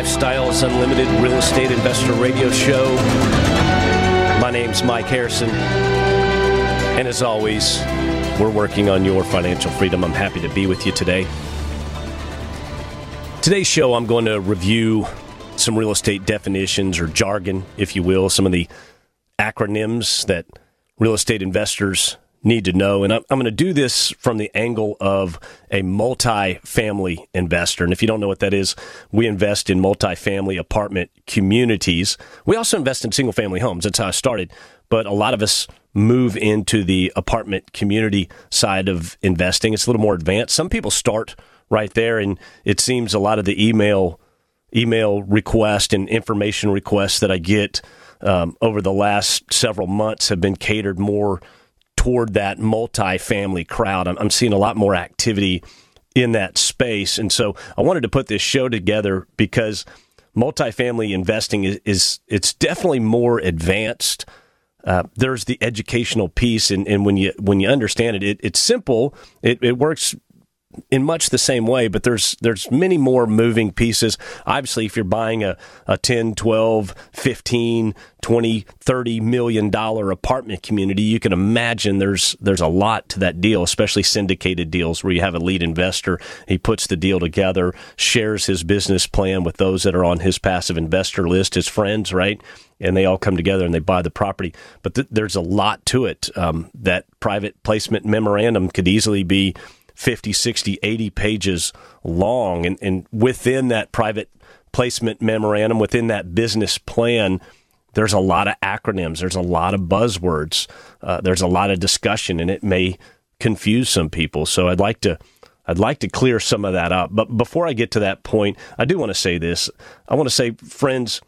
Lifestyles Unlimited Real Estate Investor Radio Show. My name's Mike Harrison. And as always, we're working on your financial freedom. I'm happy to be with you today. Today's show, I'm going to review some real estate definitions or jargon, if you will, some of the acronyms that real estate investors need to know. And I'm, I'm going to do this from the angle of a multi-family investor. And if you don't know what that is, we invest in multi-family apartment communities. We also invest in single family homes. That's how I started. But a lot of us move into the apartment community side of investing. It's a little more advanced. Some people start right there, and it seems a lot of the email email requests and information requests that I get um, over the last several months have been catered more toward that multi-family crowd. I'm, I'm seeing a lot more activity in that space, and so I wanted to put this show together because multifamily investing is, is it's definitely more advanced. Uh, there's the educational piece, and, and when you when you understand it, it it's simple. It, it works in much the same way, but there's there's many more moving pieces. Obviously, if you're buying a, a 10, 12, 15, 20, 30 million dollar apartment community, you can imagine there's there's a lot to that deal, especially syndicated deals where you have a lead investor, he puts the deal together, shares his business plan with those that are on his passive investor list, his friends, right? and they all come together and they buy the property. But th- there's a lot to it. Um, that private placement memorandum could easily be 50, 60, 80 pages long. And, and within that private placement memorandum, within that business plan, there's a lot of acronyms, there's a lot of buzzwords, uh, there's a lot of discussion, and it may confuse some people. So I'd like to. I'd like to clear some of that up. But before I get to that point, I do want to say this. I want to say, friends,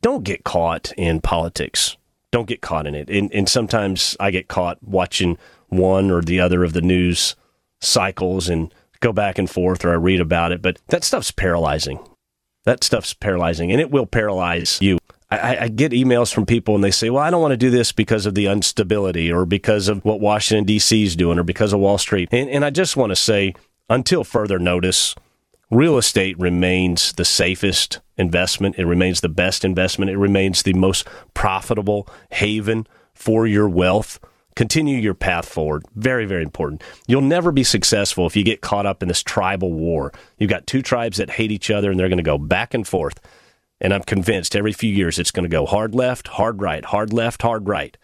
don't get caught in politics. Don't get caught in it. And, and sometimes I get caught watching one or the other of the news cycles and go back and forth or I read about it, but that stuff's paralyzing. That stuff's paralyzing and it will paralyze you. I, I, get emails from people and they say, well, I don't want to do this because of the instability or because of what Washington, D.C. is doing or because of Wall Street. And, and I just want to say, until further notice, real estate remains the safest investment. It remains the best investment. It remains the most profitable haven for your wealth continue your path forward. Very, very important. You'll never be successful if you get caught up in this tribal war. You've got two tribes that hate each other and they're going to go back and forth. And I'm convinced every few years it's going to go hard left, hard right, hard left, hard right.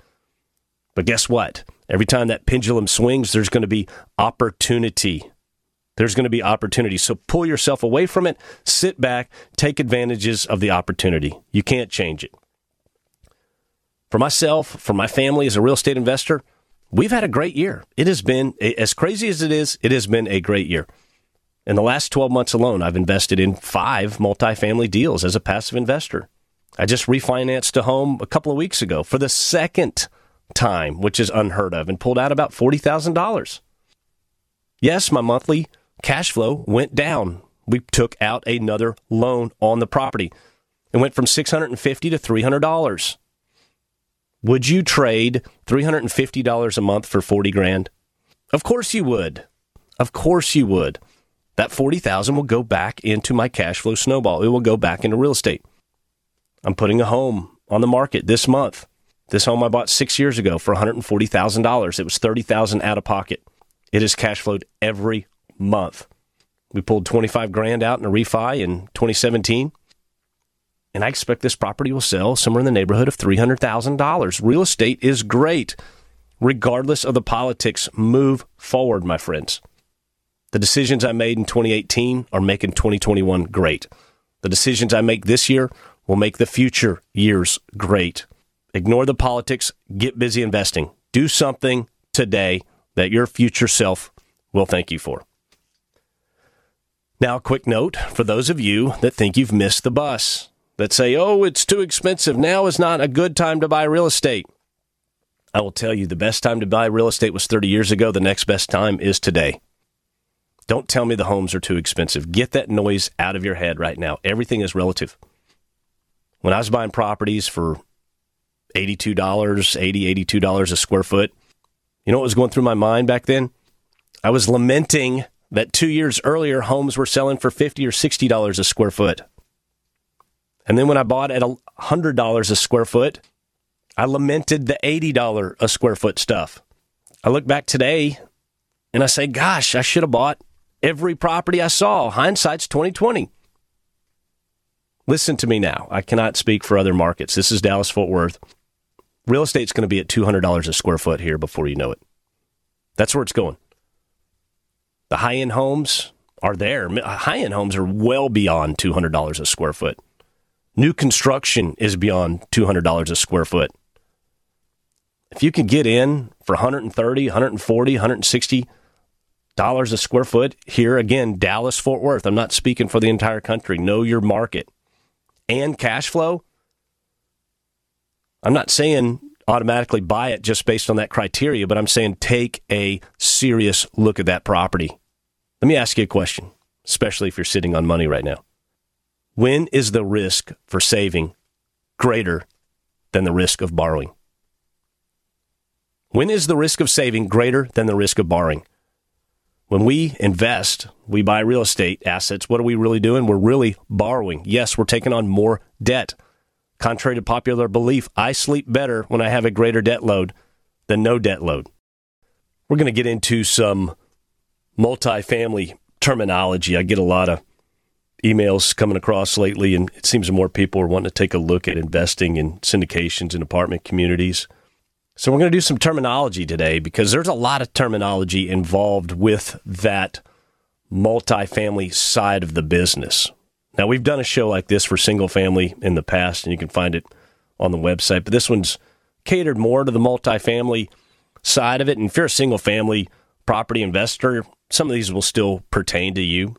But guess what? Every time that pendulum swings, there's going to be opportunity. There's going to be opportunity. So pull yourself away from it, sit back, take advantages of the opportunity. You can't change it. For myself, for my family as a real estate investor, we've had a great year. It has been, as crazy as it is, it has been a great year. In the last 12 months alone, I've invested in five multifamily deals as a passive investor. I just refinanced a home a couple of weeks ago for the second time, which is unheard of, and pulled out about $40,000. Yes, my monthly cash flow went down. We took out another loan on the property. It went from 650 to $300. Would you trade $350 a month for 40 grand? Of course you would. Of course you would. That 40,000 will go back into my cash flow snowball. It will go back into real estate. I'm putting a home on the market this month. This home I bought 6 years ago for $140,000. It was 30,000 out of pocket. It is cash flowed every month. We pulled 25 grand out in a refi in 2017 and I expect this property will sell somewhere in the neighborhood of $300,000. Real estate is great, regardless of the politics. Move forward, my friends. The decisions I made in 2018 are making 2021 great. The decisions I make this year will make the future years great. Ignore the politics, get busy investing. Do something today that your future self will thank you for. Now, a quick note for those of you that think you've missed the bus, that say, oh, it's too expensive. Now is not a good time to buy real estate. I will tell you the best time to buy real estate was 30 years ago. The next best time is today. Don't tell me the homes are too expensive. Get that noise out of your head right now. Everything is relative. When I was buying properties for $82, $80, $82 a square foot, you know what was going through my mind back then? I was lamenting that two years earlier homes were selling for $50 or $60 a square foot. And then when I bought at $100 a square foot, I lamented the $80 a square foot stuff. I look back today and I say, gosh, I should have bought every property I saw. Hindsight's 2020. Listen to me now. I cannot speak for other markets. This is Dallas Fort Worth. Real estate's going to be at $200 a square foot here before you know it. That's where it's going. The high end homes are there. High end homes are well beyond $200 a square foot. New construction is beyond $200 a square foot. If you can get in for 130, 140, 160 dollars a square foot here again, Dallas Fort Worth. I'm not speaking for the entire country. Know your market and cash flow. I'm not saying automatically buy it just based on that criteria, but I'm saying take a serious look at that property. Let me ask you a question, especially if you're sitting on money right now. When is the risk for saving greater than the risk of borrowing? When is the risk of saving greater than the risk of borrowing? When we invest, we buy real estate assets. What are we really doing? We're really borrowing. Yes, we're taking on more debt. Contrary to popular belief, I sleep better when I have a greater debt load than no debt load. We're going to get into some multifamily terminology. I get a lot of emails coming across lately, and it seems more people are wanting to take a look at investing in syndications and apartment communities. So we're going to do some terminology today because there's a lot of terminology involved with that multifamily side of the business. Now we've done a show like this for single family in the past, and you can find it on the website. But this one's catered more to the multifamily side of it. And if you're a single family property investor, some of these will still pertain to you.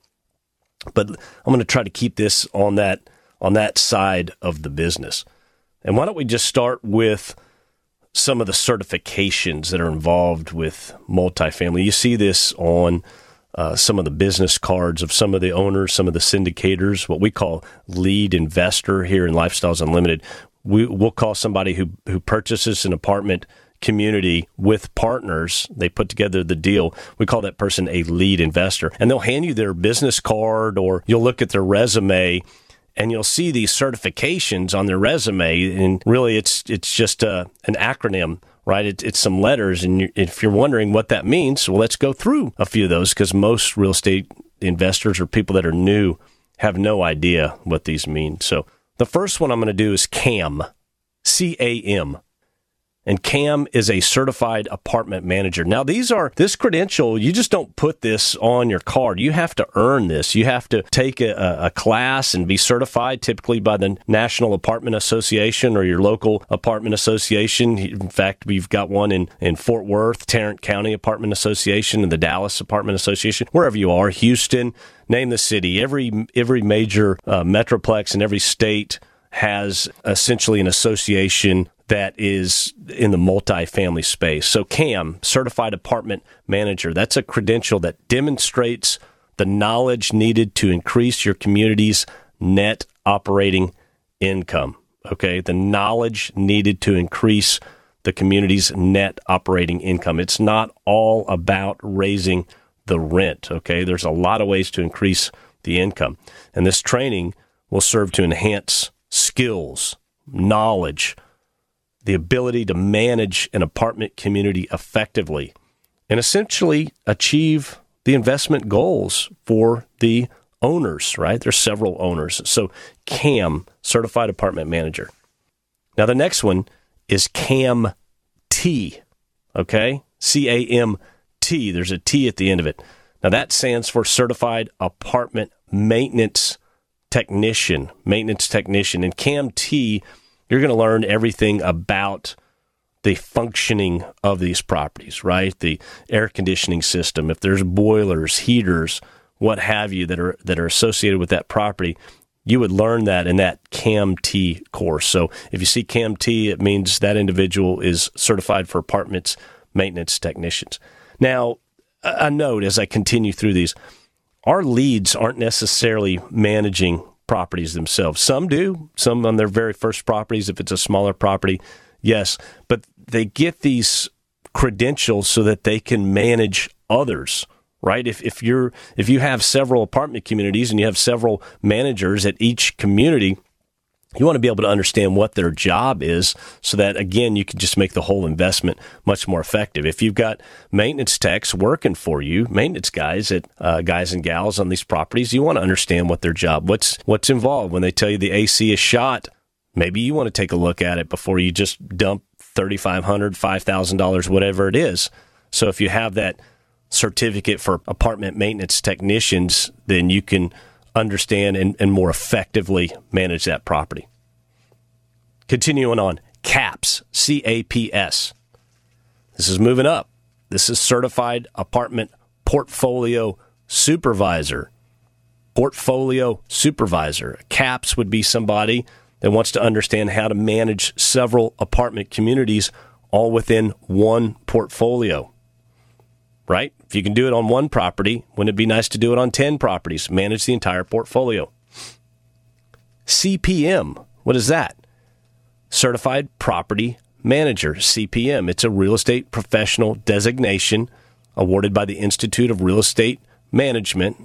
But I'm going to try to keep this on that on that side of the business. And why don't we just start with some of the certifications that are involved with multifamily. You see this on uh, some of the business cards of some of the owners, some of the syndicators, what we call lead investor here in Lifestyles Unlimited. We, will call somebody who, who purchases an apartment community with partners. They put together the deal. We call that person a lead investor. And they'll hand you their business card or you'll look at their resume and you'll see these certifications on their resume, and really, it's it's just a, uh, an acronym, right? It, it's some letters, and you, if you're wondering what that means, well, let's go through a few of those because most real estate investors or people that are new have no idea what these mean. So the first one I'm going to do is CAM, C A M and Cam is a certified apartment manager. Now, these are this credential, you just don't put this on your card. You have to earn this. You have to take a, a, class and be certified, typically by the National Apartment Association or your local apartment association. In fact, we've got one in, in Fort Worth, Tarrant County Apartment Association, and the Dallas Apartment Association, wherever you are, Houston, name the city. Every every major uh, metroplex in every state has essentially an association that is in the multifamily space. So, CAM, Certified Apartment Manager, that's a credential that demonstrates the knowledge needed to increase your community's net operating income. Okay, the knowledge needed to increase the community's net operating income. It's not all about raising the rent. Okay, there's a lot of ways to increase the income. And this training will serve to enhance skills, knowledge, the ability to manage an apartment community effectively, and essentially achieve the investment goals for the owners, right? There's several owners. So CAM, Certified Apartment Manager. Now the next one is CAM T, okay? C A M T. There's a T at the end of it. Now that stands for Certified Apartment Maintenance Technician, Maintenance Technician. And CAM T you're going to learn everything about the functioning of these properties, right? The air conditioning system, if there's boilers, heaters, what have you that are that are associated with that property. You would learn that in that CAMT course. So if you see CAMT, it means that individual is certified for apartments maintenance technicians. Now, a note as I continue through these, our leads aren't necessarily managing properties themselves. Some do, some on their very first properties, if it's a smaller property, yes, but they get these credentials so that they can manage others right? If, if you're if you have several apartment communities and you have several managers at each community you want to be able to understand what their job is so that again you can just make the whole investment much more effective if you've got maintenance techs working for you maintenance guys at uh, guys and gals on these properties you want to understand what their job what's what's involved when they tell you the ac is shot maybe you want to take a look at it before you just dump $3,500, $5,000, whatever it is. So if you have that certificate for apartment maintenance technicians, then you can understand and, and more effectively manage that property. Continuing on, CAPS, C A P S. This is moving up. This is Certified Apartment Portfolio Supervisor. Portfolio Supervisor. CAPS would be somebody that wants to understand how to manage several apartment communities all within one portfolio. Right? If you can do it on one property, wouldn't it be nice to do it on 10 properties? Manage the entire portfolio. CPM, what is that? Certified Property Manager, CPM. It's a real estate professional designation awarded by the Institute of Real Estate Management,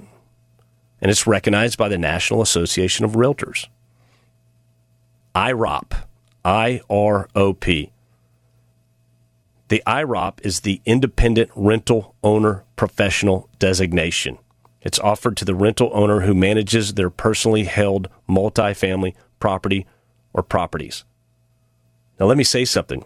and it's recognized by the National Association of Realtors. IROP, I R O P. The IROP is the Independent Rental Owner Professional Designation. It's offered to the rental owner who manages their personally held multifamily property or properties. Now, let me say something.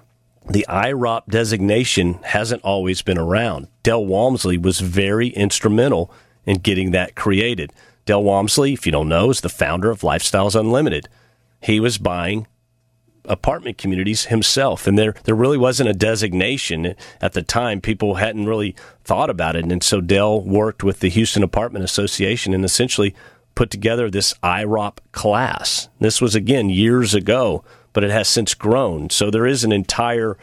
The IROP designation hasn't always been around. Del Walmsley was very instrumental in getting that created. Del Walmsley, if you don't know, is the founder of Lifestyles Unlimited he was buying apartment communities himself. And there, there really wasn't a designation at the time. People hadn't really thought about it. And so Del worked with the Houston Apartment Association and essentially put together this IROP class. This was, again, years ago, but it has since grown. So there is an entire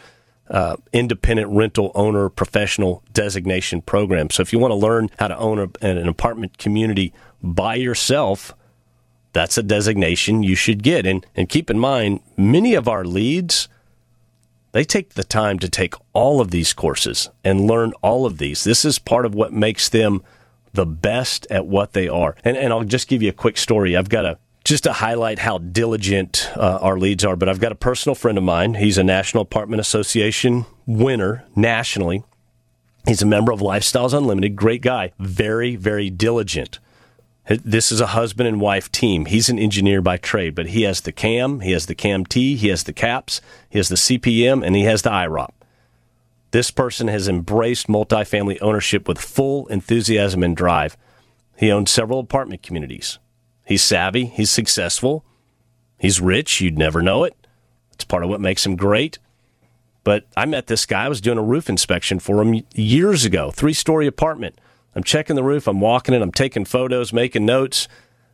uh, independent rental owner professional designation program. So if you want to learn how to own a, an apartment community by yourself, that's a designation you should get. And, and keep in mind, many of our leads, they take the time to take all of these courses and learn all of these. This is part of what makes them the best at what they are. And, and I'll just give you a quick story. I've got a just to highlight how diligent uh, our leads are, but I've got a personal friend of mine. He's a National Apartment Association winner nationally. He's a member of Lifestyles Unlimited. Great guy. Very, very diligent. This is a husband and wife team. He's an engineer by trade, but he has the CAM, he has the CAM-T, he has the CAPS, he has the CPM, and he has the IROP. This person has embraced multifamily ownership with full enthusiasm and drive. He owns several apartment communities. He's savvy, he's successful, he's rich, you'd never know it. It's part of what makes him great. But I met this guy, I was doing a roof inspection for him years ago, three story apartment I'm checking the roof, I'm walking it, I'm taking photos, making notes.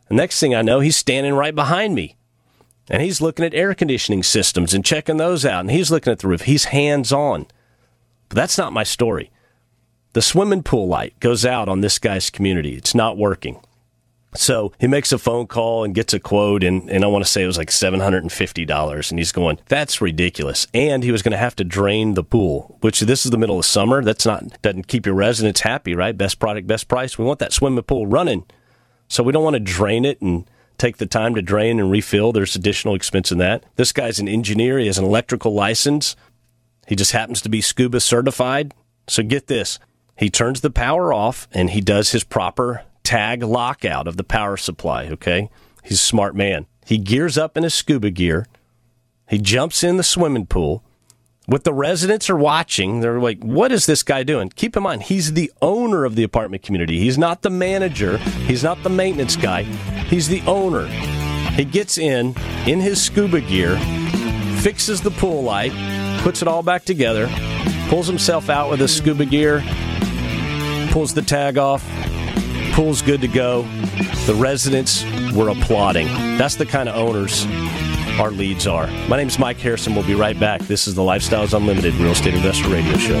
The next thing I know, he's standing right behind me. And he's looking at air conditioning systems and checking those out. And he's looking at the roof. He's hands on. But that's not my story. The swimming pool light goes out on this guy's community. It's not working. So he makes a phone call and gets a quote, and, and I want to say it was like $750. And he's going, that's ridiculous. And he was going to have to drain the pool, which this is the middle of summer. That's not, doesn't keep your residents happy, right? Best product, best price. We want that swimming pool running. So we don't want to drain it and take the time to drain and refill. There's additional expense in that. This guy's an engineer. He has an electrical license. He just happens to be scuba certified. So get this. He turns the power off and he does his proper tag lockout of the power supply, okay? He's a smart man. He gears up in his scuba gear. He jumps in the swimming pool. What the residents are watching, they're like, what is this guy doing? Keep in mind, he's the owner of the apartment community. He's not the manager. He's not the maintenance guy. He's the owner. He gets in, in his scuba gear, fixes the pool light, puts it all back together, pulls himself out with his scuba gear, pulls the tag off, Pool's good to go. The residents were applauding. That's the kind of owners our leads are. My name is Mike Harrison. We'll be right back. This is the Lifestyles Unlimited Real Estate Investor Radio Show.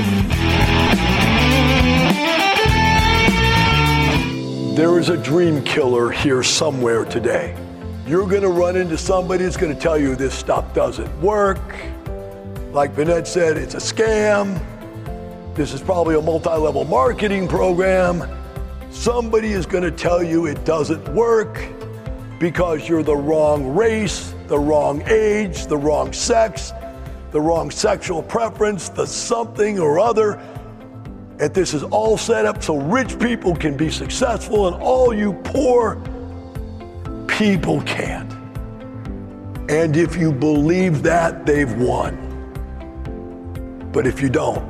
There is a dream killer here somewhere today. You're going to run into somebody that's going to tell you this stuff doesn't work. Like Vanette said, it's a scam. This is probably a multi level marketing program. Somebody is going to tell you it doesn't work because you're the wrong race, the wrong age, the wrong sex, the wrong sexual preference, the something or other. And this is all set up so rich people can be successful and all you poor people can't. And if you believe that, they've won. But if you don't,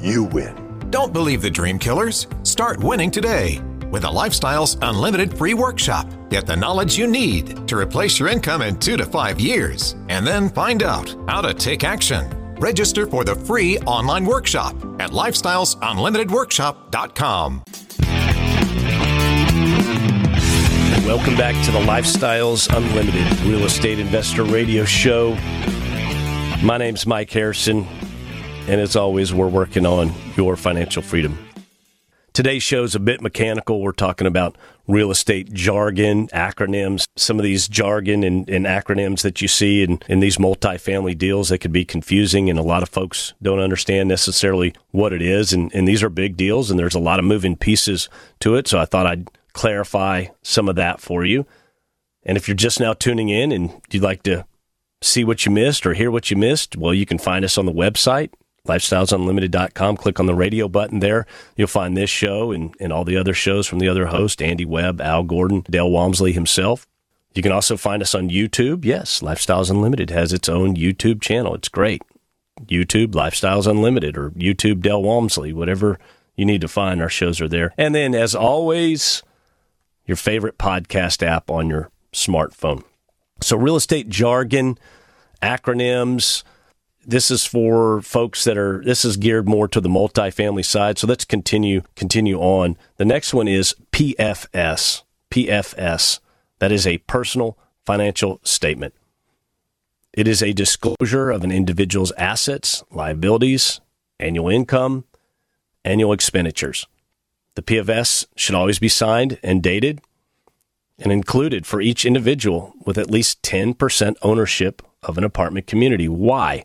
you win. Don't believe the dream killers. Start winning today with a Lifestyles Unlimited free workshop. Get the knowledge you need to replace your income in two to five years, and then find out how to take action. Register for the free online workshop at lifestylesunlimitedworkshop.com. Welcome back to the Lifestyles Unlimited Real Estate Investor Radio Show. My name's Mike Harrison, and as always, we're working on your financial freedom. Today's show is a bit mechanical. We're talking about real estate jargon, acronyms, some of these jargon and, and acronyms that you see in, in these multifamily deals that could be confusing, and a lot of folks don't understand necessarily what it is. And, and these are big deals, and there's a lot of moving pieces to it. So I thought I'd clarify some of that for you. And if you're just now tuning in and you'd like to see what you missed or hear what you missed, well, you can find us on the website, lifestylesunlimited.com. Click on the radio button there. You'll find this show and, and all the other shows from the other hosts, Andy Webb, Al Gordon, Del Walmsley himself. You can also find us on YouTube. Yes, Lifestyles Unlimited has its own YouTube channel. It's great. YouTube, Lifestyles Unlimited, or YouTube Del Walmsley, whatever you need to find, our shows are there. And then, as always, your favorite podcast app on your smartphone. So, real estate jargon, acronyms, this is for folks that are this is geared more to the multifamily side. So let's continue continue on. The next one is pfs pfs that is a personal financial statement. It is a disclosure of an individual's assets liabilities annual income annual expenditures. The pfs should always be signed and dated and included for each individual with at least 10% ownership of an apartment community. Why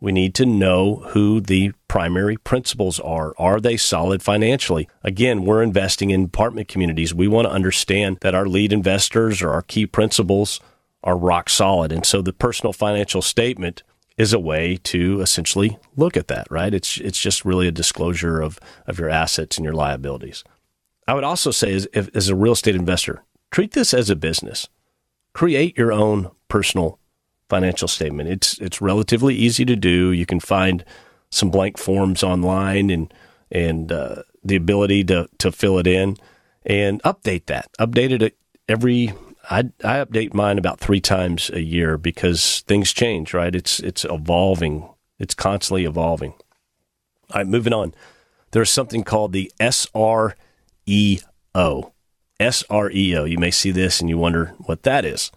we need to know who the primary principals are. Are they solid financially? Again, we're investing in apartment communities. We want to understand that our lead investors or our key principals are rock solid. And so the personal financial statement is a way to essentially look at that, right? It's it's just really a disclosure of, of your assets and your liabilities. I would also say as, as a real estate investor, treat this as a business. Create your own personal financial statement. It's it's relatively easy to do. You can find some blank forms online and and uh, the ability to to fill it in and update that. Update it every. I I update mine about three times a year because things change. Right? It's it's evolving. It's constantly evolving. All right, moving on. There's something called the SREO. SREO. You may see this and you wonder what that is.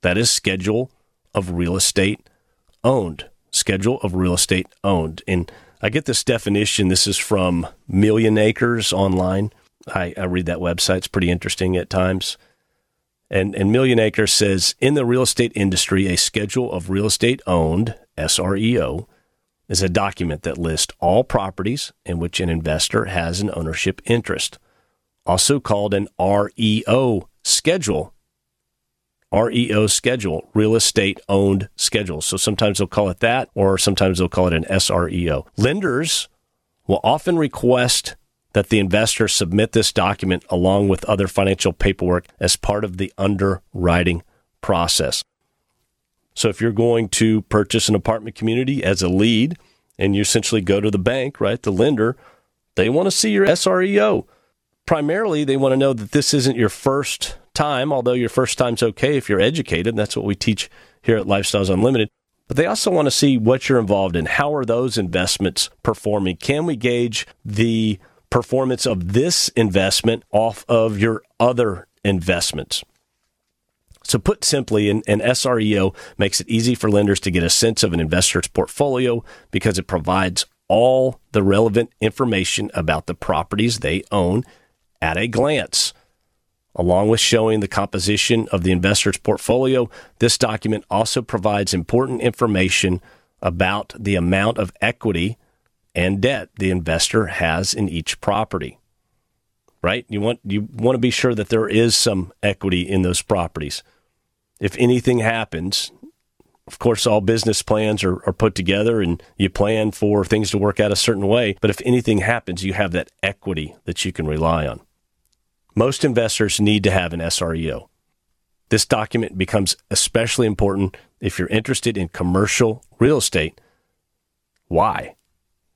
That is schedule of real estate owned. Schedule of real estate owned. And I get this definition. This is from Million Acres Online. I, I read that website. It's pretty interesting at times. And, and Million Acres says in the real estate industry, a schedule of real estate owned, SREO, is a document that lists all properties in which an investor has an ownership interest, also called an REO schedule REO schedule, real estate owned schedule. So sometimes they'll call it that, or sometimes they'll call it an SREO. Lenders will often request that the investor submit this document along with other financial paperwork as part of the underwriting process. So if you're going to purchase an apartment community as a lead and you essentially go to the bank, right, the lender, they want to see your SREO. Primarily, they want to know that this isn't your first time, although your first time's okay if you're educated. That's what we teach here at Lifestyles Unlimited. But they also want to see what you're involved in. How are those investments performing? Can we gauge the performance of this investment off of your other investments. So, put simply, an, an, SREO makes it easy for lenders to get a sense of an investor's portfolio because it provides all the relevant information about the properties they own at a glance. Along with showing the composition of the investor's portfolio, this document also provides important information about the amount of equity and debt the investor has in each property. Right? You want you want to be sure that there is some equity in those properties if anything happens, of course, all business plans are, are put together and you plan for things to work out a certain way. But if anything happens, you have that equity that you can rely on. Most investors need to have an SREO. This document becomes especially important if you're interested in commercial real estate. Why?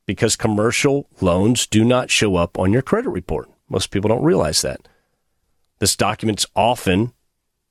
Because commercial loans do not show up on your credit report. Most people don't realize that. This document's often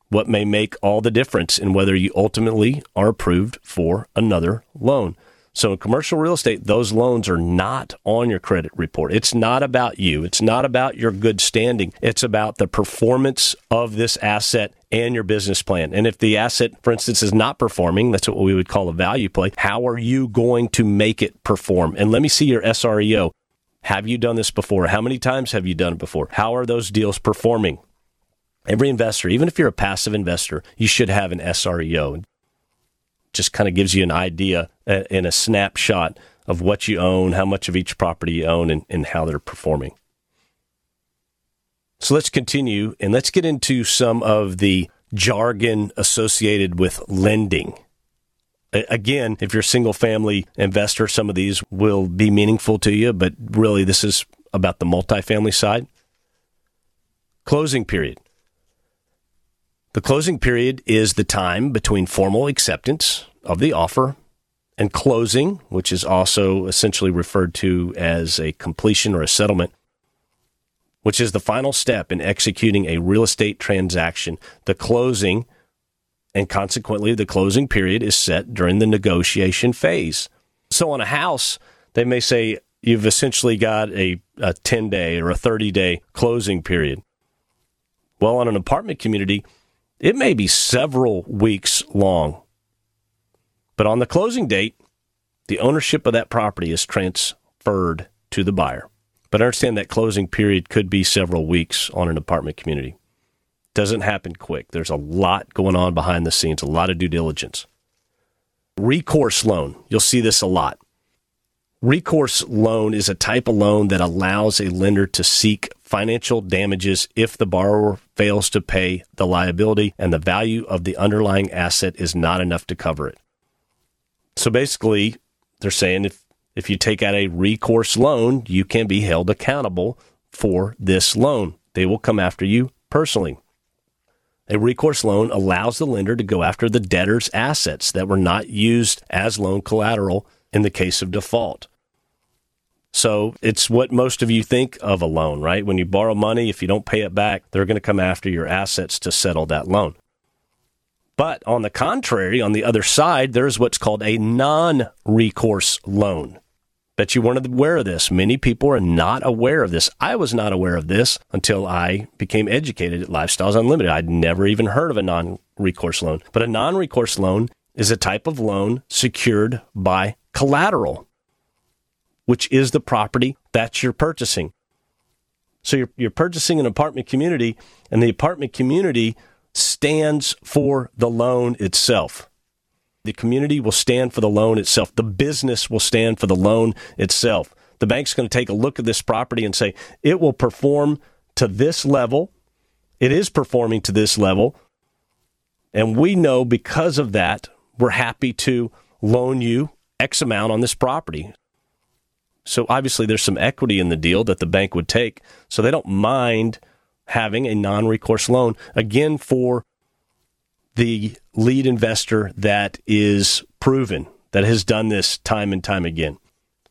what may make all the difference in whether you ultimately are approved for another loan. So in commercial real estate, those loans are not on your credit report. It's not about you. It's not about your good standing. It's about the performance of this asset and your business plan. And if the asset, for instance, is not performing, that's what we would call a value play. How are you going to make it perform? And let me see your SREO. Have you done this before? How many times have you done it before? How are those deals performing? Every investor, even if you're a passive investor, you should have an SREO. Just kind of gives you an idea uh, and a snapshot of what you own, how much of each property you own, and, and how they're performing. So let's continue and let's get into some of the jargon associated with lending. Again, if you're a single family investor, some of these will be meaningful to you, but really this is about the multifamily side. Closing period. The closing period is the time between formal acceptance of the offer and closing, which is also essentially referred to as a completion or a settlement, which is the final step in executing a real estate transaction. The closing and consequently the closing period is set during the negotiation phase. So on a house, they may say you've essentially got a, a 10 day or a 30 day closing period. Well, on an apartment community, it may be several weeks long. But on the closing date, the ownership of that property is transferred to the buyer. But understand that closing period could be several weeks on an apartment community. Doesn't happen quick. There's a lot going on behind the scenes, a lot of due diligence. Recourse loan, you'll see this a lot. Recourse loan is a type of loan that allows a lender to seek financial damages if the borrower fails to pay the liability and the value of the underlying asset is not enough to cover it. So basically, they're saying if, if you take out a recourse loan, you can be held accountable for this loan. They will come after you personally. A recourse loan allows the lender to go after the debtor's assets that were not used as loan collateral in the case of default. So it's what most of you think of a loan, right? When you borrow money, if you don't pay it back, they're going to come after your assets to settle that loan. But on the contrary, on the other side, there's what's called a non recourse loan. Bet you weren't aware of this. Many people are not aware of this. I was not aware of this until I became educated at Lifestyles Unlimited. I'd never even heard of a non recourse loan. But a non recourse loan is a type of loan secured by collateral, which is the property that you're purchasing. So you're, you're purchasing an apartment community, and the apartment community stands for the loan itself. The community will stand for the loan itself. The business will stand for the loan itself. The bank's going to take a look at this property and say, it will perform to this level. It is performing to this level. And we know because of that, we're happy to loan you X amount on this property. So obviously there's some equity in the deal that the bank would take. So they don't mind having a non recourse loan, again, for the lead investor that is proven, that has done this time and time again.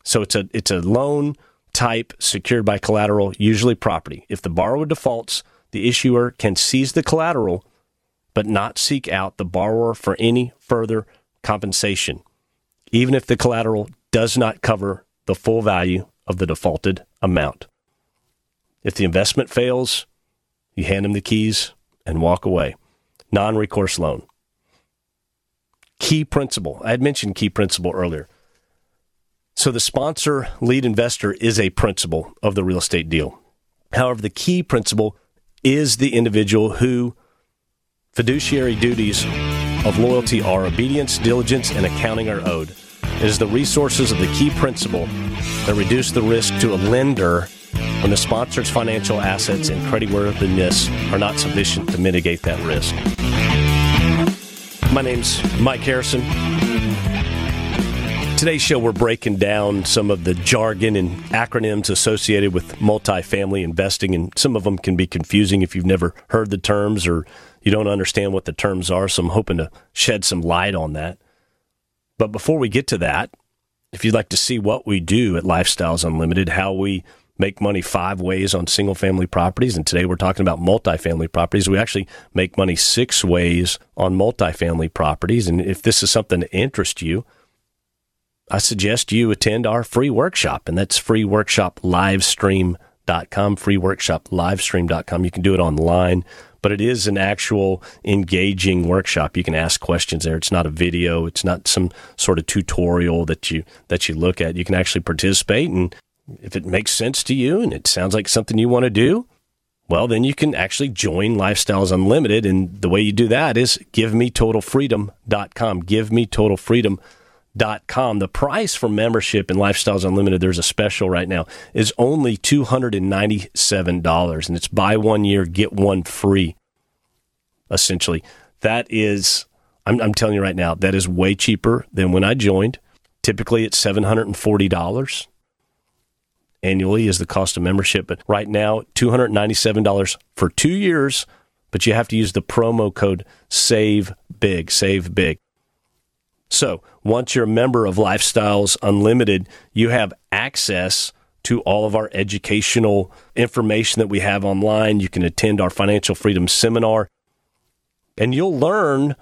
So it's a it's a loan type secured by collateral, usually property. If the borrower defaults, the issuer can seize the collateral but not seek out the borrower for any further compensation even if the collateral does not cover the full value of the defaulted amount. If the investment fails, you hand them the keys and walk away. Non recourse loan. Key principal. I had mentioned key principal earlier. So the sponsor lead investor is a principal of the real estate deal. However, the key principal is the individual who fiduciary duties of loyalty are obedience, diligence, and accounting are owed. Is the resources of the key principal that reduce the risk to a lender when the sponsor's financial assets and creditworthiness are not sufficient to mitigate that risk. My name's Mike Harrison. Today's show, we're breaking down some of the jargon and acronyms associated with multifamily investing, and some of them can be confusing if you've never heard the terms or you don't understand what the terms are. So I'm hoping to shed some light on that. But before we get to that, if you'd like to see what we do at Lifestyles Unlimited, how we make money five ways on single family properties, and today we're talking about multifamily properties, we actually make money six ways on multifamily properties. And if this is something that interests you, I suggest you attend our free workshop, and that's freeworkshoplivestream.com, freeworkshoplivestream.com. You can do it online, but it is an actual engaging workshop. You can ask questions there. It's not a video. It's not some sort of tutorial that you that you look at. You can actually participate, and if it makes sense to you and it sounds like something you want to do, well, then you can actually join Lifestyles Unlimited. And the way you do that is givemetotalfreedom.com. Givemetotalfreedom.com com. The price for membership in Lifestyles Unlimited, there's a special right now, is only $297. And it's buy one year, get one free, essentially. That is, I'm, I'm telling you right now, that is way cheaper than when I joined. Typically, it's $740 annually is the cost of membership. But right now, $297 for two years, but you have to use the promo code SAVE BIG, SAVE BIG. So once you're a member of Lifestyles Unlimited, you have access to all of our educational information that we have online. You can attend our financial freedom seminar and you'll learn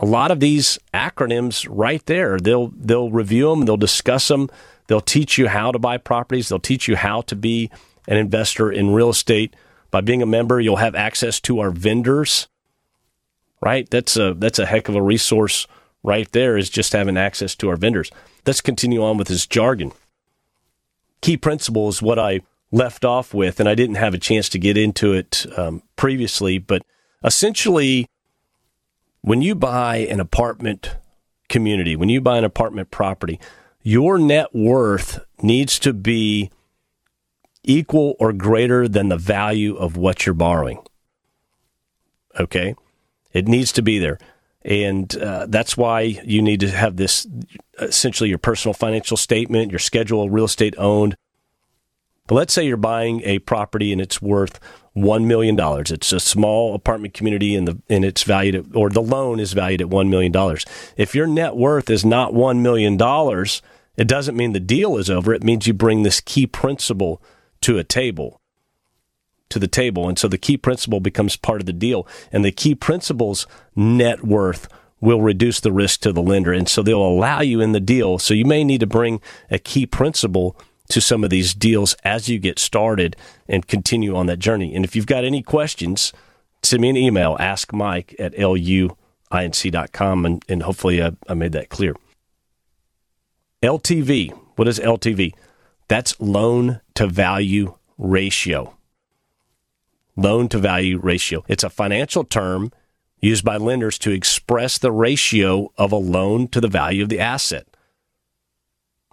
a lot of these acronyms right there. They'll they'll review them, they'll discuss them, they'll teach you how to buy properties, they'll teach you how to be an investor in real estate. By being a member, you'll have access to our vendors. Right? That's a that's a heck of a resource right there is just having access to our vendors. Let's continue on with this jargon. Key principal is what I left off with, and I didn't have a chance to get into it um, previously, but essentially, when you buy an apartment community, when you buy an apartment property, your net worth needs to be equal or greater than the value of what you're borrowing. Okay? It needs to be there. And uh, that's why you need to have this essentially your personal financial statement, your schedule real estate owned. But let's say you're buying a property and it's worth $1 million. It's a small apartment community and, the, and it's valued at, or the loan is valued at $1 million. If your net worth is not $1 million, it doesn't mean the deal is over. It means you bring this key principal to a table to the table. And so the key principal becomes part of the deal. And the key principal's net worth will reduce the risk to the lender. And so they'll allow you in the deal. So you may need to bring a key principal to some of these deals as you get started and continue on that journey. And if you've got any questions, send me an email, ask Mike at luinc.com, and, and hopefully I, I made that clear. LTV. What is LTV? That's loan to value ratio loan to value ratio. It's a financial term used by lenders to express the ratio of a loan to the value of the asset.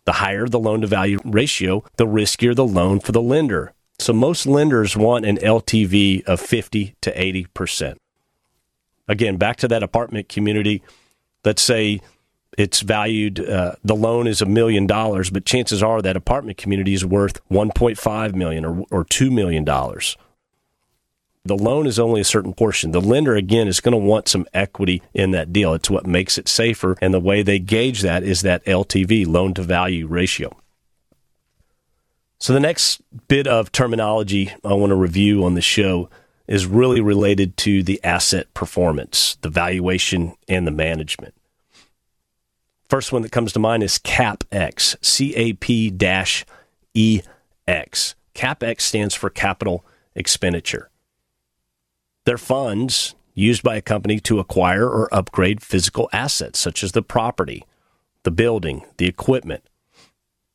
The higher the loan to value ratio, the riskier the loan for the lender. So most lenders want an LTV of 50 to 80%. Again, back to that apartment community, let's say it's valued, uh, the loan is a million dollars, but chances are that apartment community is worth 1.5 million or, or $2 million the loan is only a certain portion. The lender, again, is going to want some equity in that deal. It's what makes it safer. And the way they gauge that is that LTV, loan to value ratio. So, the next bit of terminology I want to review on the show is really related to the asset performance, the valuation, and the management. First one that comes to mind is CAPEX, C A P E X. CAPEX stands for capital expenditure. They're funds used by a company to acquire or upgrade physical assets, such as the property, the building, the equipment.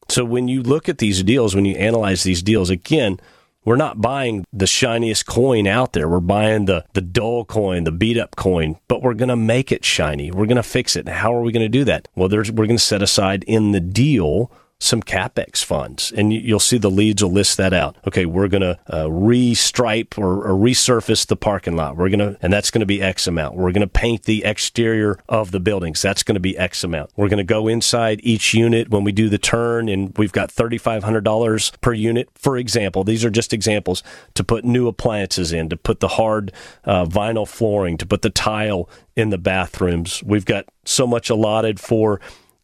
So when you look at these deals, when you analyze these deals, again, we're not buying the shiniest coin out there. We're buying the, the dull coin, the beat up coin, but we're going to make it shiny. We're going to fix it. How are we going to do that? Well, we're going to set aside in the deal some capex funds, and you'll see the leads will list that out. Okay, we're going to uh, restripe or, or resurface the parking lot. We're going to, and that's going to be X amount. We're going to paint the exterior of the buildings. That's going to be X amount. We're going to go inside each unit when we do the turn, and we've got thirty five hundred dollars per unit. For example, these are just examples to put new appliances in, to put the hard uh, vinyl flooring, to put the tile in the bathrooms. We've got so much allotted for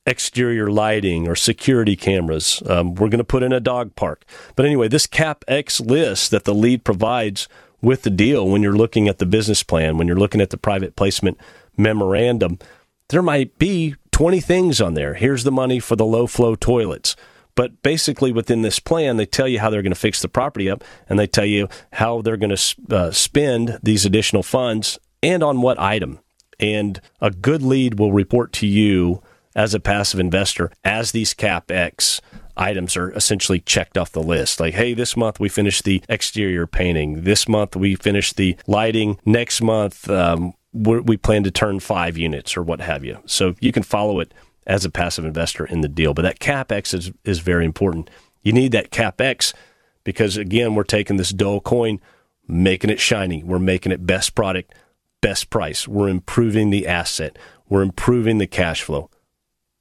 exterior lighting or security cameras. Um, we're going to put in a dog park. But anyway, this CapEx list that the lead provides with the deal when you're looking at the business plan, when you're looking at the private placement memorandum, there might be 20 things on there. Here's the money for the low flow toilets. But basically, within this plan, they tell you how they're going to fix the property up and they tell you how they're going to uh, spend these additional funds and on what item. And a good lead will report to you as a passive investor as these CapEx items are essentially checked off the list. Like, hey, this month we finished the exterior painting. This month we finished the lighting. Next month um, we plan to turn five units or what have you. So you can follow it as a passive investor in the deal. But that CapEx is, is very important. You need that CapEx because, again, we're taking this dull coin, making it shiny. We're making it best product, best price. We're improving the asset. We're improving the cash flow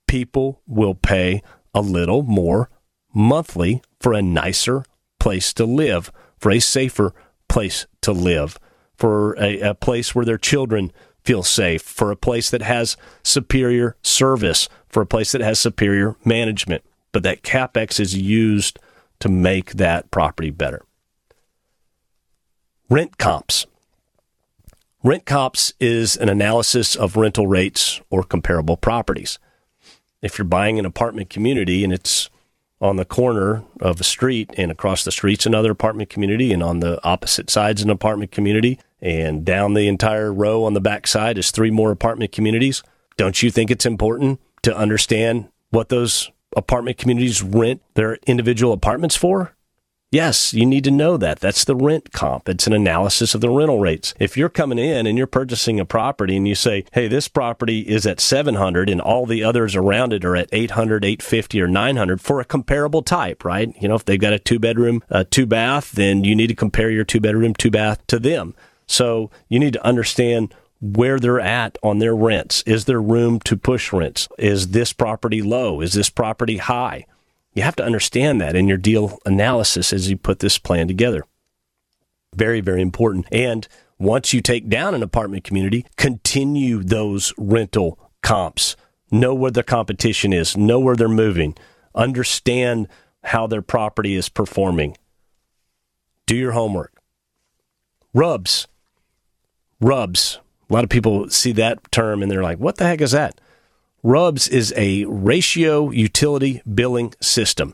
people will pay a little more monthly for a nicer place to live, for a safer place to live, for a, a, place where their children feel safe, for a place that has superior service, for a place that has superior management. But that capex is used to make that property better. Rent comps. Rent comps is an analysis of rental rates or comparable properties if you're buying an apartment community and it's on the corner of a street and across the street's another apartment community and on the opposite side's an apartment community and down the entire row on the back side is three more apartment communities don't you think it's important to understand what those apartment communities rent their individual apartments for Yes, you need to know that. That's the rent comp. It's an analysis of the rental rates. If you're coming in and you're purchasing a property and you say, "Hey, this property is at 700 and all the others around it are at 800, 850 or 900 for a comparable type, right? You know, if they've got a two bedroom, uh, two bath, then you need to compare your two bedroom, two bath to them. So, you need to understand where they're at on their rents. Is there room to push rents? Is this property low? Is this property high? You have to understand that in your deal analysis as you put this plan together. Very, very important. And once you take down an apartment community, continue those rental comps. Know where the competition is, know where they're moving, understand how their property is performing. Do your homework. RUBS. RUBS. A lot of people see that term and they're like, what the heck is that? RUBS is a ratio utility billing system.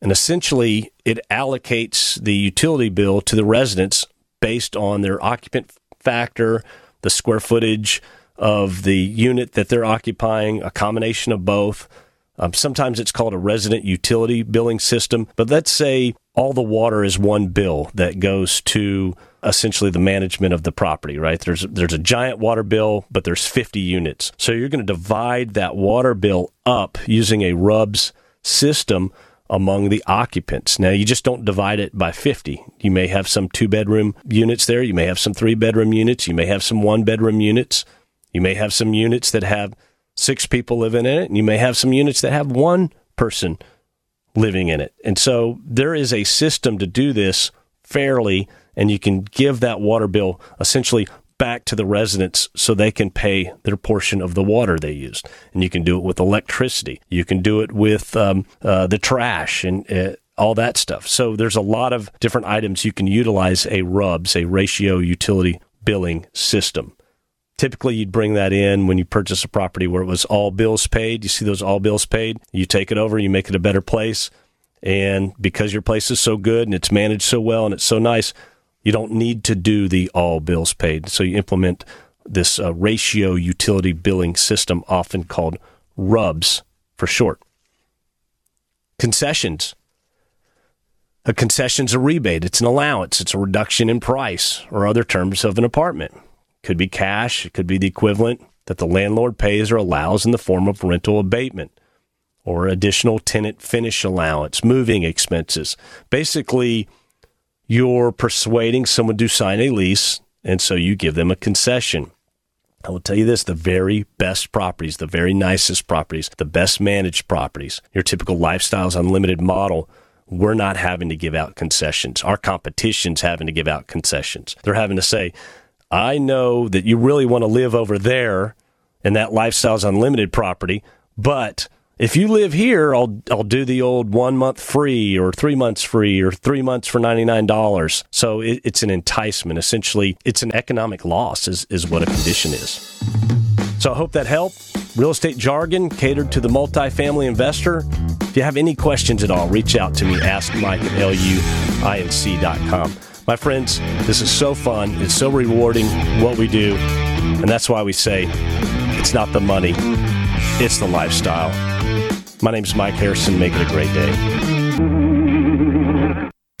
And essentially, it allocates the utility bill to the residents based on their occupant factor, the square footage of the unit that they're occupying, a combination of both. Um, sometimes it's called a resident utility billing system, but let's say all the water is one bill that goes to essentially the management of the property, right? There's there's a giant water bill, but there's 50 units. So you're going to divide that water bill up using a RUBS system among the occupants. Now you just don't divide it by 50. You may have some two bedroom units there, you may have some three bedroom units, you may have some one bedroom units. You may have some units that have six people living in it, and you may have some units that have one person living in it. And so there is a system to do this fairly and you can give that water bill essentially back to the residents so they can pay their portion of the water they used. And you can do it with electricity. You can do it with um, uh, the trash and uh, all that stuff. So there's a lot of different items you can utilize a RUBS, a ratio utility billing system. Typically, you'd bring that in when you purchase a property where it was all bills paid. You see those all bills paid. You take it over, you make it a better place. And because your place is so good and it's managed so well and it's so nice, You don't need to do the all bills paid. So you implement this uh, ratio utility billing system, often called RUBS for short. Concessions. A concession's a rebate, it's an allowance, it's a reduction in price or other terms of an apartment. Could be cash, it could be the equivalent that the landlord pays or allows in the form of rental abatement or additional tenant finish allowance, moving expenses. Basically, you're persuading someone to sign a lease, and so you give them a concession. I will tell you this the very best properties, the very nicest properties, the best managed properties, your typical Lifestyles Unlimited model, we're not having to give out concessions. Our competition's having to give out concessions. They're having to say, I know that you really want to live over there in that Lifestyles Unlimited property, but if you live here, I'll I'll do the old one month free or three months free or three months for ninety nine dollars. So it, it's an enticement. Essentially, it's an economic loss is, is what a concession is. So I hope that helped. Real estate jargon catered to the multifamily investor. If you have any questions at all, reach out to me. Ask Mike at luinc.com. My friends, this is so fun. It's so rewarding what we do. And that's why we say it's not the money, it's the lifestyle. My name's Mike Harrison. Make it a great day.